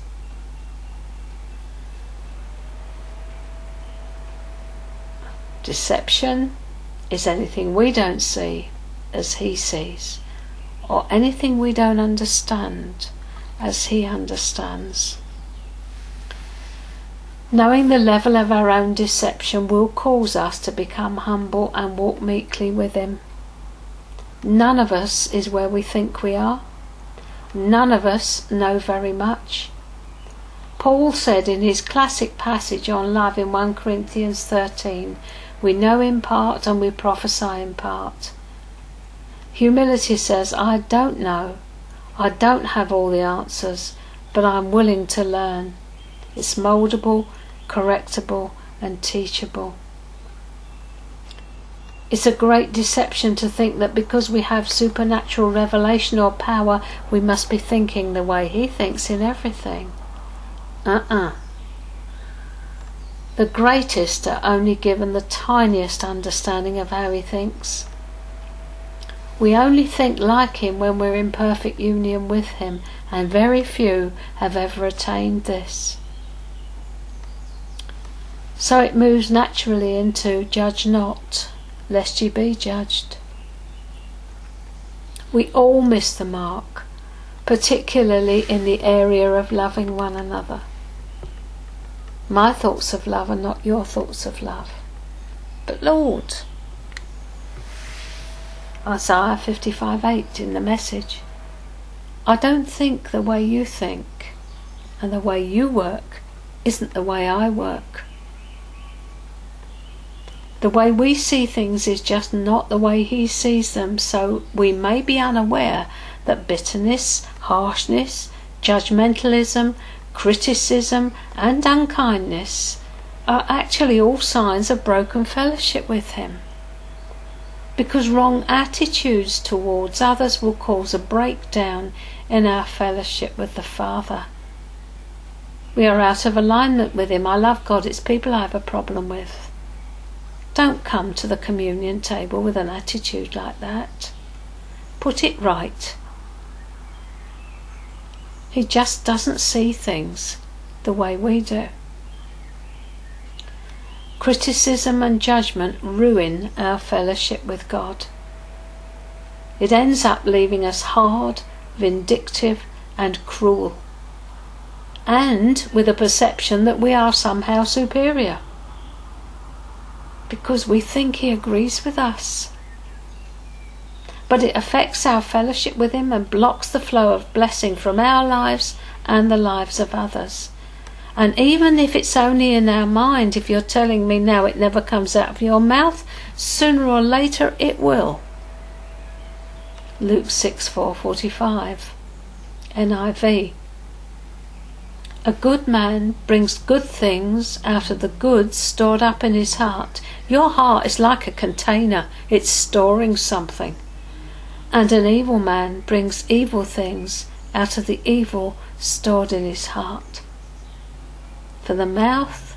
Deception is anything we don't see as he sees, or anything we don't understand as he understands. Knowing the level of our own deception will cause us to become humble and walk meekly with him. None of us is where we think we are. None of us know very much. Paul said in his classic passage on love in 1 Corinthians 13 we know in part and we prophesy in part. Humility says, I don't know. I don't have all the answers, but I'm willing to learn. It's moldable, correctable, and teachable. It's a great deception to think that because we have supernatural revelation or power, we must be thinking the way He thinks in everything. Uh uh the greatest are only given the tiniest understanding of how he thinks. We only think like him when we're in perfect union with him, and very few have ever attained this. So it moves naturally into judge not, lest ye be judged. We all miss the mark, particularly in the area of loving one another. My thoughts of love are not your thoughts of love. But Lord, Isaiah 55 8 in the message, I don't think the way you think, and the way you work isn't the way I work. The way we see things is just not the way he sees them, so we may be unaware that bitterness, harshness, judgmentalism, criticism, and unkindness are actually all signs of broken fellowship with Him. Because wrong attitudes towards others will cause a breakdown in our fellowship with the Father. We are out of alignment with Him. I love God, it's people I have a problem with. Don't come to the communion table with an attitude like that. put it right. He just doesn't see things the way we do. Criticism and judgment ruin our fellowship with God. It ends up leaving us hard, vindictive, and cruel, and with a perception that we are somehow superior because we think He agrees with us. But it affects our fellowship with Him and blocks the flow of blessing from our lives and the lives of others. And even if it's only in our mind, if you're telling me now it never comes out of your mouth, sooner or later it will. Luke 6 445 NIV A good man brings good things out of the goods stored up in his heart. Your heart is like a container, it's storing something. And an evil man brings evil things out of the evil stored in his heart. For the mouth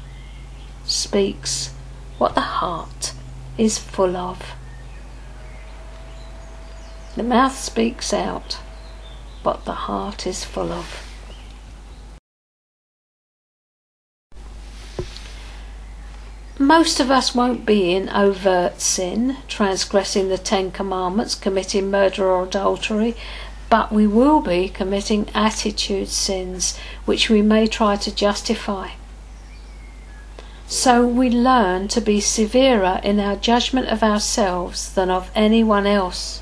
speaks what the heart is full of. The mouth speaks out what the heart is full of. Most of us won't be in overt sin, transgressing the Ten Commandments, committing murder or adultery, but we will be committing attitude sins, which we may try to justify. So we learn to be severer in our judgment of ourselves than of anyone else.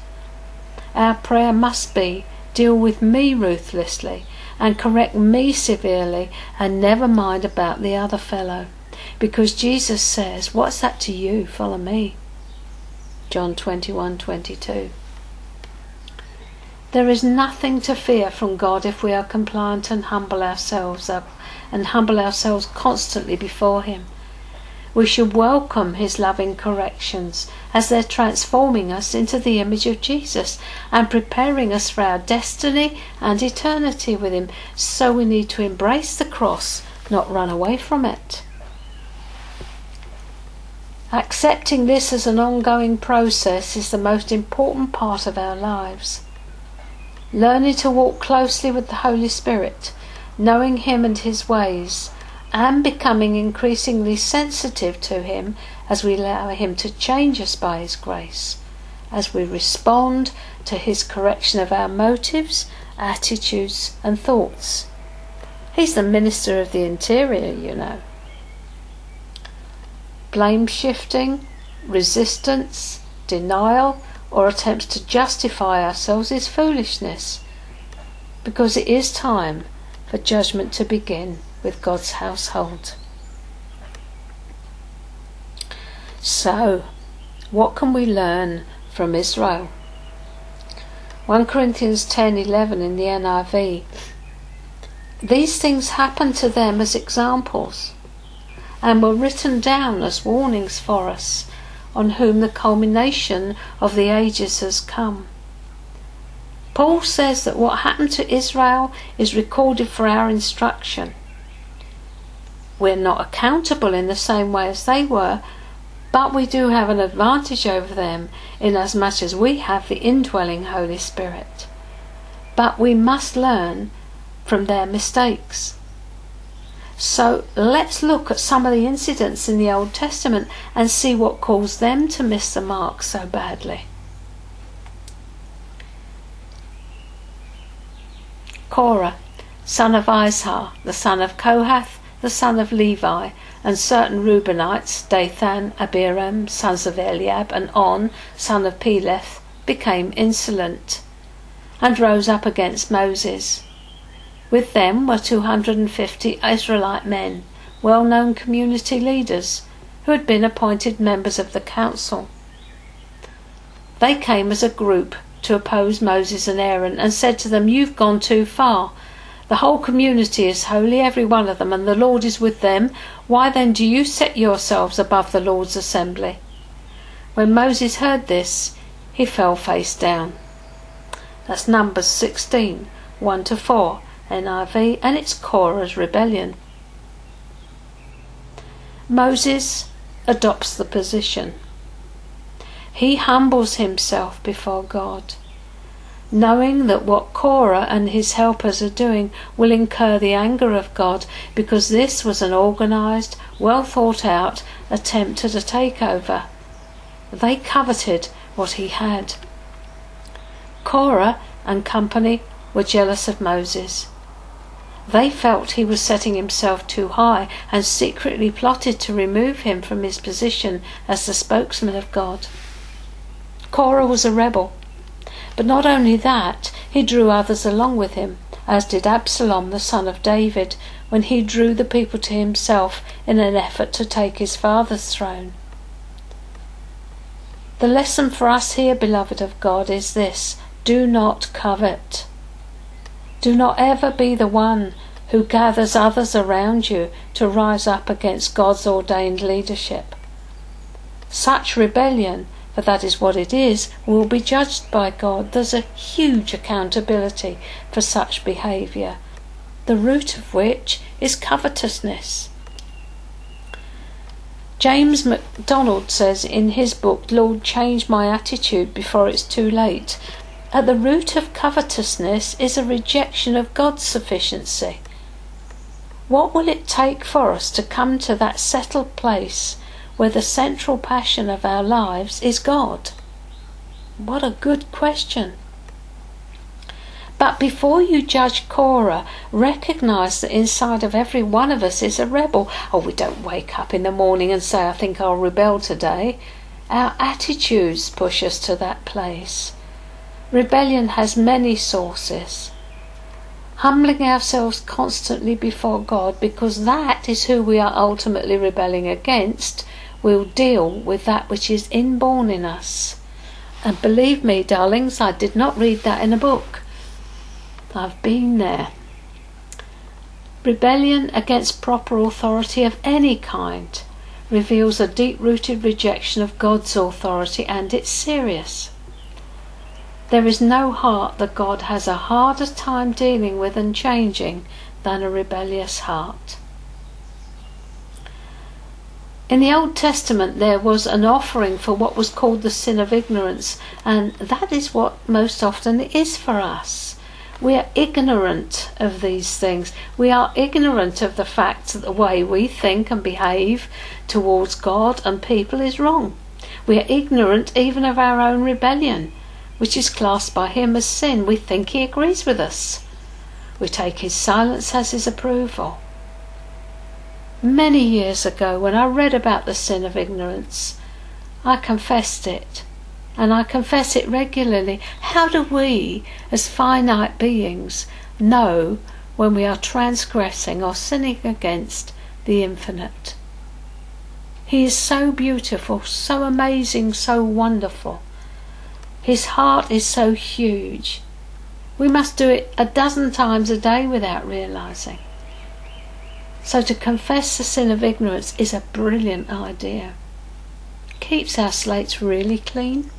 Our prayer must be, deal with me ruthlessly and correct me severely and never mind about the other fellow. Because Jesus says, What's that to you? Follow me. John 21 22. There is nothing to fear from God if we are compliant and humble ourselves up and humble ourselves constantly before Him. We should welcome His loving corrections as they're transforming us into the image of Jesus and preparing us for our destiny and eternity with Him. So we need to embrace the cross, not run away from it. Accepting this as an ongoing process is the most important part of our lives. Learning to walk closely with the Holy Spirit, knowing Him and His ways, and becoming increasingly sensitive to Him as we allow Him to change us by His grace, as we respond to His correction of our motives, attitudes, and thoughts. He's the Minister of the Interior, you know blame shifting, resistance, denial, or attempts to justify ourselves is foolishness, because it is time for judgment to begin with God's household. So, what can we learn from Israel? 1 Corinthians 10:11 in the NIV These things happened to them as examples and were written down as warnings for us, on whom the culmination of the ages has come. Paul says that what happened to Israel is recorded for our instruction. We're not accountable in the same way as they were, but we do have an advantage over them inasmuch as we have the indwelling Holy Spirit. But we must learn from their mistakes. So let's look at some of the incidents in the Old Testament and see what caused them to miss the mark so badly. Korah, son of Izhar, the son of Kohath, the son of Levi, and certain Reubenites, Dathan, Abiram, sons of Eliab, and On, son of Peleth, became insolent and rose up against Moses. With them were 250 Israelite men, well known community leaders, who had been appointed members of the council. They came as a group to oppose Moses and Aaron and said to them, You've gone too far. The whole community is holy, every one of them, and the Lord is with them. Why then do you set yourselves above the Lord's assembly? When Moses heard this, he fell face down. That's Numbers 16 1 to 4. NIV, and it's Korah's rebellion. Moses adopts the position. He humbles himself before God. knowing that what Korah and his helpers are doing will incur the anger of God because this was an organized, well thought out attempt at a takeover. They coveted what he had. Korah and company were jealous of Moses. They felt he was setting himself too high and secretly plotted to remove him from his position as the spokesman of God. Korah was a rebel. But not only that, he drew others along with him, as did Absalom, the son of David, when he drew the people to himself in an effort to take his father's throne. The lesson for us here, beloved of God, is this do not covet. Do not ever be the one who gathers others around you to rise up against God's ordained leadership. Such rebellion for that is what it is, will be judged by God. There's a huge accountability for such behaviour, the root of which is covetousness. James MacDonald says in his book, Lord, change my attitude before it's too late. At the root of covetousness is a rejection of God's sufficiency. What will it take for us to come to that settled place where the central passion of our lives is God? What a good question. But before you judge Korah, recognize that inside of every one of us is a rebel. Oh, we don't wake up in the morning and say, I think I'll rebel today. Our attitudes push us to that place. Rebellion has many sources. Humbling ourselves constantly before God because that is who we are ultimately rebelling against will deal with that which is inborn in us. And believe me, darlings, I did not read that in a book. I've been there. Rebellion against proper authority of any kind reveals a deep rooted rejection of God's authority, and it's serious. There is no heart that God has a harder time dealing with and changing than a rebellious heart. In the Old Testament, there was an offering for what was called the sin of ignorance, and that is what most often is for us. We are ignorant of these things. We are ignorant of the fact that the way we think and behave towards God and people is wrong. We are ignorant even of our own rebellion, which is classed by Him as sin. We think He agrees with us. We take His silence as His approval many years ago when I read about the sin of ignorance. I confessed it, and I confess it regularly. How do we, as finite beings, know when we are transgressing or sinning against the infinite? He is so beautiful, so amazing, so wonderful. His heart is so huge. We must do it a dozen times a day without realizing. So to confess the sin of ignorance is a brilliant idea. Keeps our slates really clean.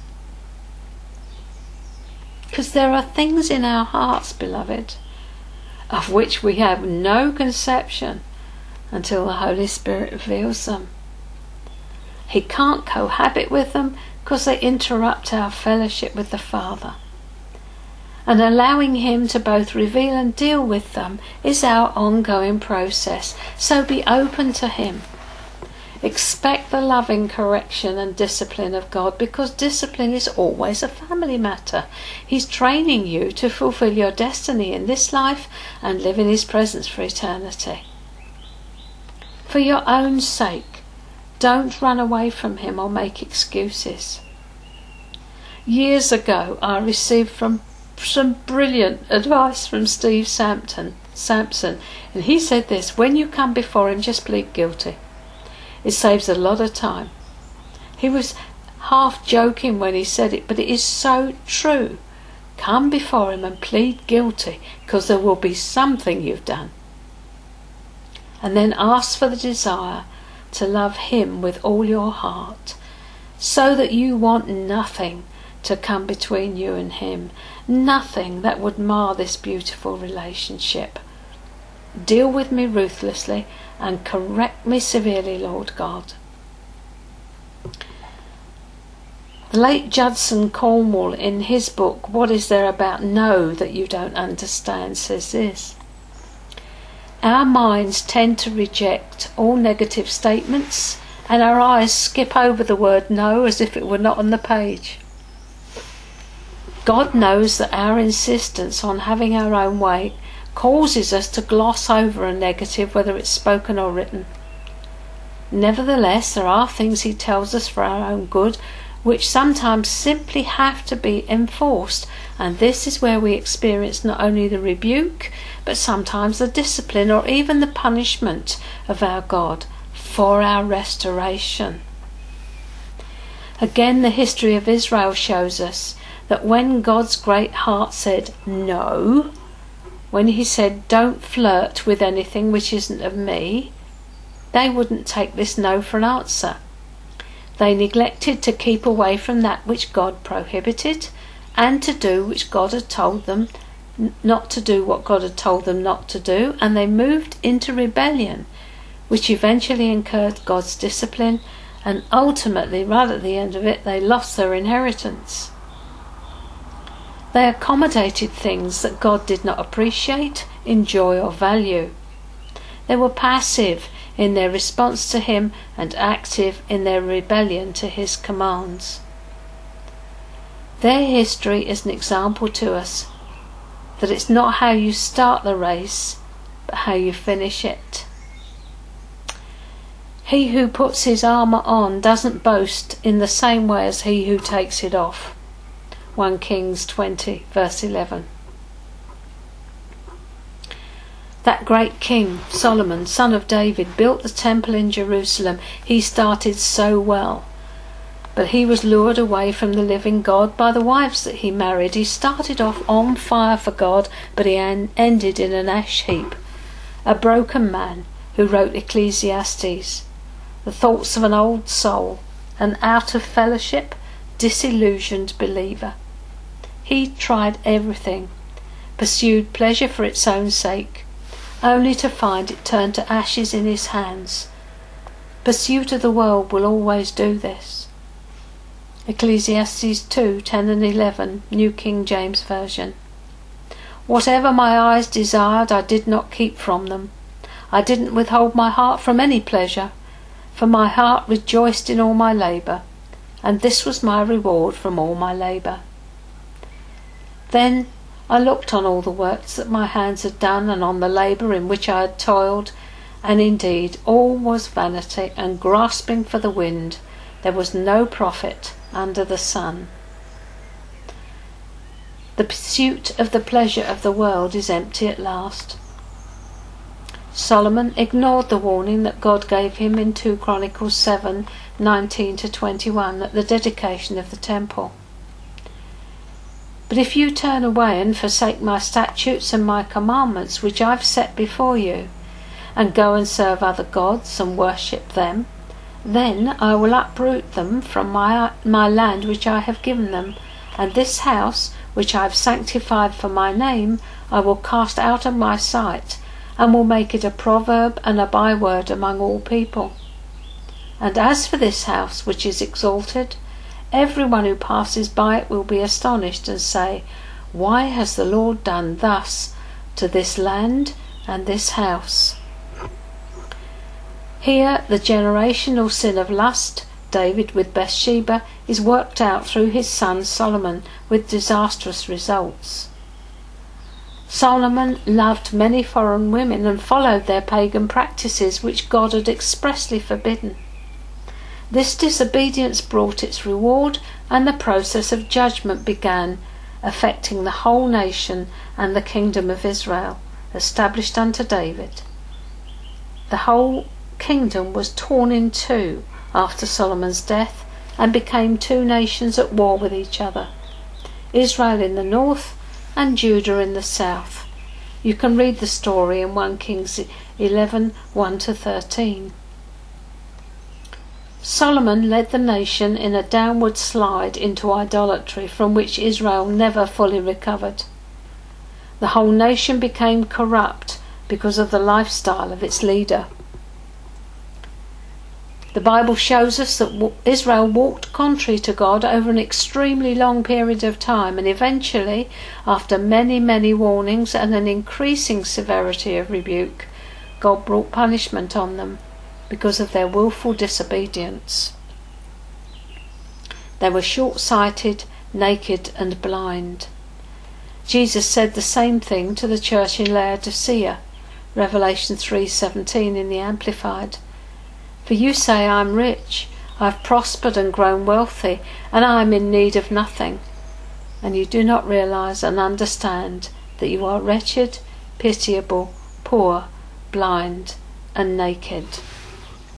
Because there are things in our hearts, beloved, of which we have no conception until the Holy Spirit reveals them. He can't cohabit with them because they interrupt our fellowship with the Father and allowing Him to both reveal and deal with them is our ongoing process. So be open to Him. Expect the loving correction and discipline of God because discipline is always a family matter. He's training you to fulfill your destiny in this life and live in His presence for eternity. For your own sake, don't run away from Him or make excuses. Years ago, I received from some brilliant advice from Steve Sampson. Sampson, and he said this: when you come before him, just plead guilty. It saves a lot of time. He was half joking when he said it, but it is so true. Come before him and plead guilty, because there will be something you've done. And then ask for the desire to love him with all your heart, so that you want nothing to come between you and him nothing that would mar this beautiful relationship. Deal with me ruthlessly and correct me severely, Lord God. The late Judson Cornwall, in his book, What Is There About No That You Don't Understand, says this Our minds tend to reject all negative statements, and our eyes skip over the word no as if it were not on the page. God knows that our insistence on having our own way causes us to gloss over a negative, whether it's spoken or written. Nevertheless, there are things He tells us for our own good which sometimes simply have to be enforced. And this is where we experience not only the rebuke, but sometimes the discipline or even the punishment of our God for our restoration. Again, the history of Israel shows us that when God's great heart said no, when He said, Don't flirt with anything which isn't of me, they wouldn't take this no for an answer. They neglected to keep away from that which God prohibited and to do which God had told them not to do what God had told them not to do, and they moved into rebellion, which eventually incurred God's discipline, and ultimately, right at the end of it, they lost their inheritance. They accommodated things that God did not appreciate, enjoy, or value. They were passive in their response to him and active in their rebellion to his commands. Their history is an example to us that it's not how you start the race, but how you finish it. He who puts his armour on doesn't boast in the same way as he who takes it off. 1 Kings 20, verse 11. That great king, Solomon, son of David, built the temple in Jerusalem. He started so well. But he was lured away from the living God by the wives that he married. He started off on fire for God, but he ended in an ash heap. A broken man who wrote Ecclesiastes. The thoughts of an old soul, an out of fellowship, disillusioned believer. He tried everything, pursued pleasure for its own sake, only to find it turned to ashes in his hands. Pursuit of the world will always do this. Ecclesiastes 2 10 and 11, New King James Version. Whatever my eyes desired, I did not keep from them. I didn't withhold my heart from any pleasure, for my heart rejoiced in all my labour, and this was my reward from all my labour. Then I looked on all the works that my hands had done, and on the labour in which I had toiled, and indeed all was vanity and grasping for the wind. There was no profit under the sun. The pursuit of the pleasure of the world is empty at last. Solomon ignored the warning that God gave him in 2 Chronicles 7 19 to 21 at the dedication of the temple. But if you turn away and forsake my statutes and my commandments which I've set before you, and go and serve other gods and worship them, then I will uproot them from my, my land which I have given them, and this house which I have sanctified for my name I will cast out of my sight, and will make it a proverb and a byword among all people. And as for this house which is exalted, Everyone who passes by it will be astonished and say, Why has the Lord done thus to this land and this house? Here, the generational sin of lust, David with Bathsheba, is worked out through his son Solomon with disastrous results. Solomon loved many foreign women and followed their pagan practices which God had expressly forbidden. This disobedience brought its reward, and the process of judgment began, affecting the whole nation and the kingdom of Israel, established unto David. The whole kingdom was torn in two after Solomon's death and became two nations at war with each other Israel in the north and Judah in the south. You can read the story in 1 Kings 11 1 to 13. Solomon led the nation in a downward slide into idolatry from which Israel never fully recovered. The whole nation became corrupt because of the lifestyle of its leader. The Bible shows us that Israel walked contrary to God over an extremely long period of time, and eventually, after many, many warnings and an increasing severity of rebuke, God brought punishment on them because of their wilful disobedience. They were short sighted, naked, and blind. Jesus said the same thing to the church in Laodicea, Revelation 3:17 in the Amplified. For you say, I am rich, I have prospered and grown wealthy, and I am in need of nothing. And you do not realize and understand that you are wretched, pitiable, poor, blind, and naked.